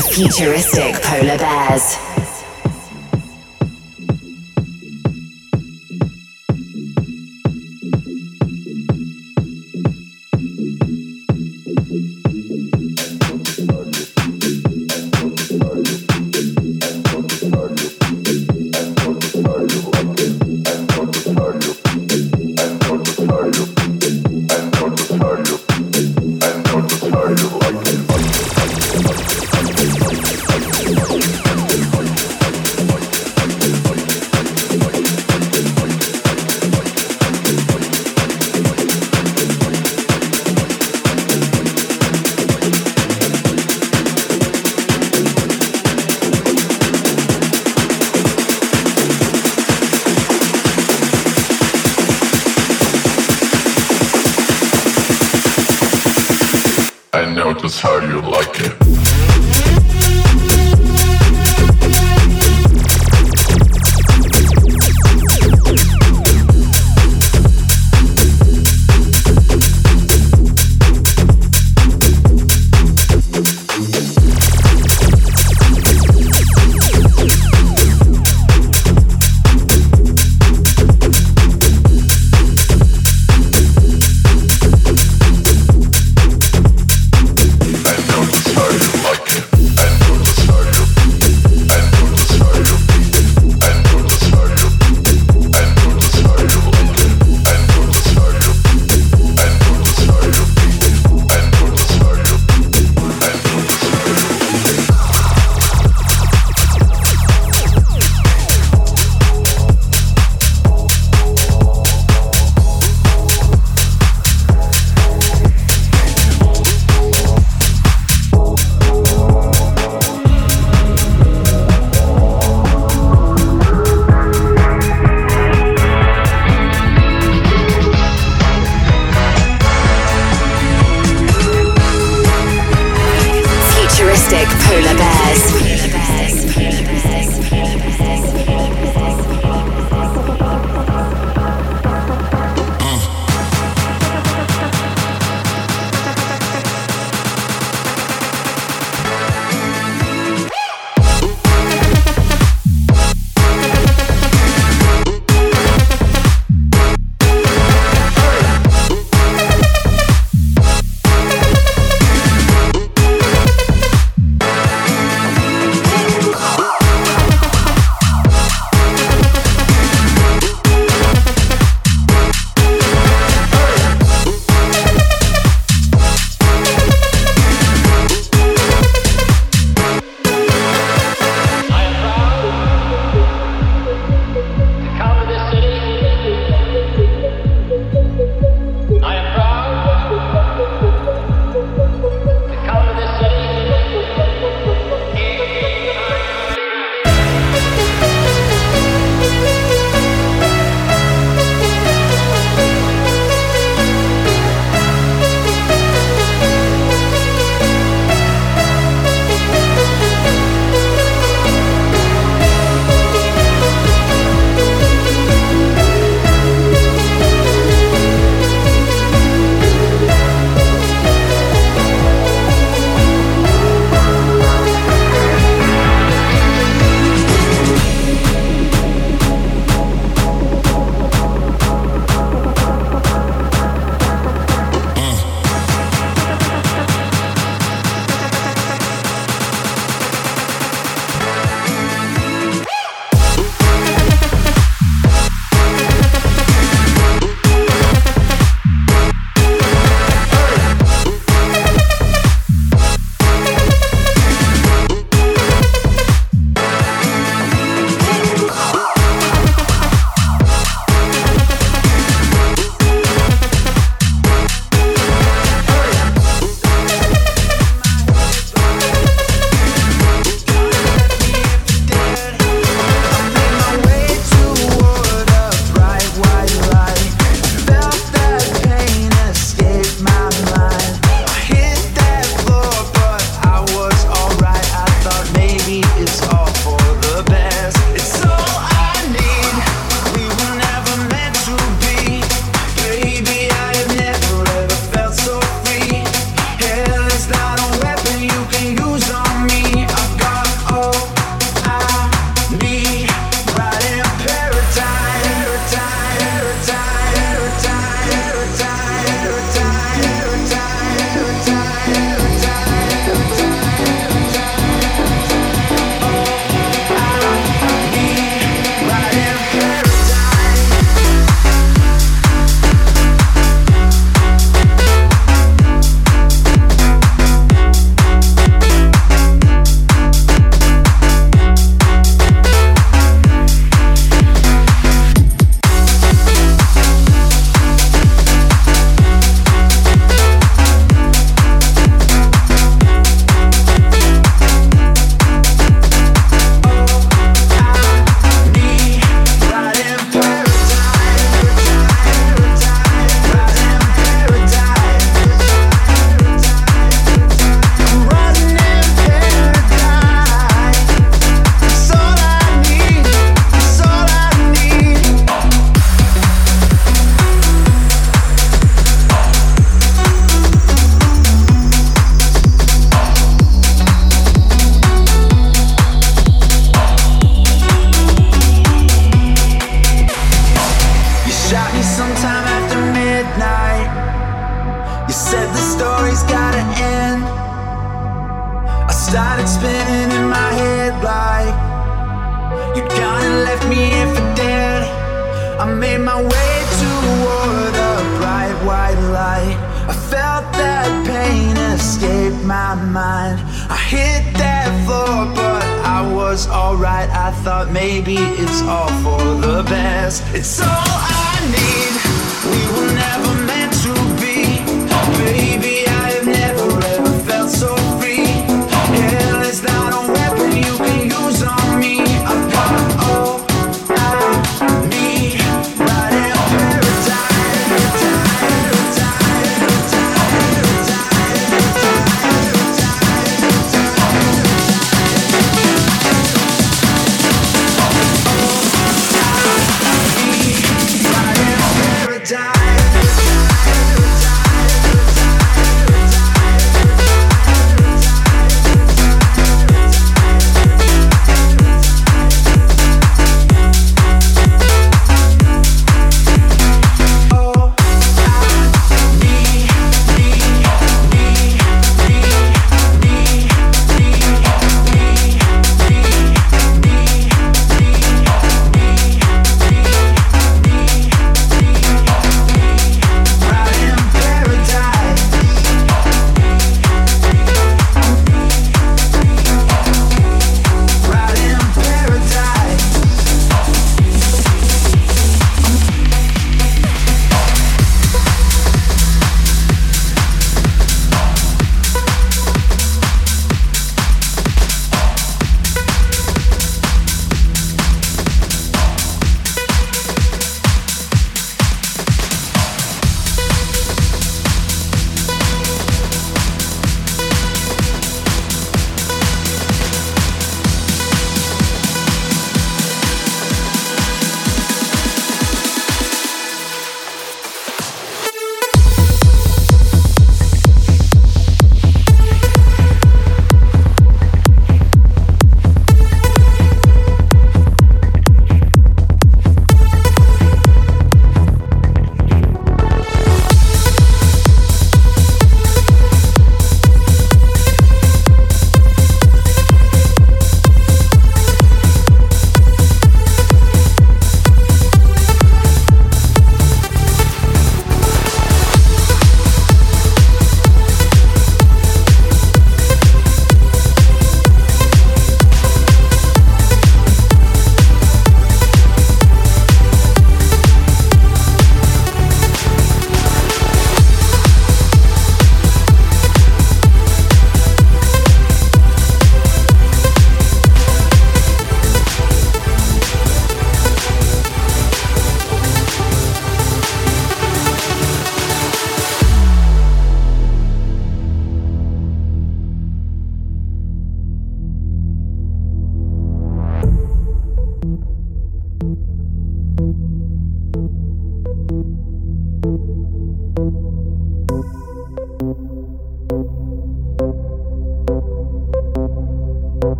Futuristic polar bears.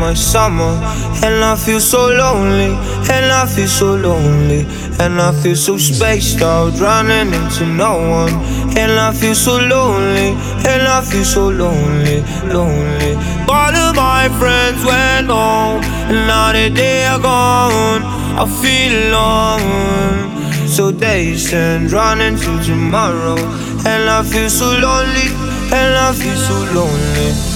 My summer. And I feel so lonely, and I feel so lonely. And I feel so spaced out, running into no one. And I feel so lonely, and I feel so lonely, lonely. All of my friends went home, and now that they are gone, I feel alone. So days send running to tomorrow, and I feel so lonely, and I feel so lonely.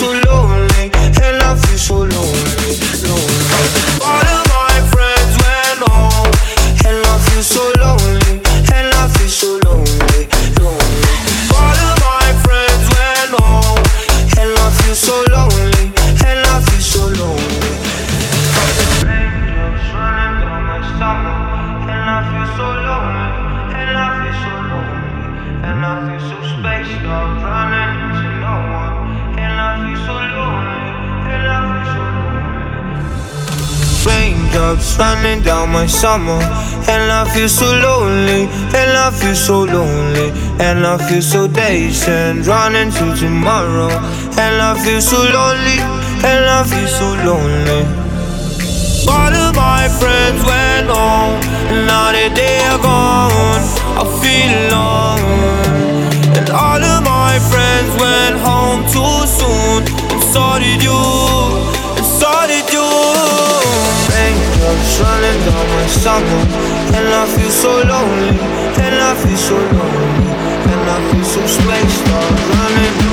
So lonely. And I feel so lonely. And running down my summer. And I feel so lonely, and I feel so lonely. And I feel so dazed running to tomorrow. And I feel so lonely, and I feel so lonely. All of my friends went home, and now that they are gone, I feel alone. And all of my friends went home too soon, and so did you, running down my summer. And I feel so lonely. And I feel so lonely. And I feel so spaced out Running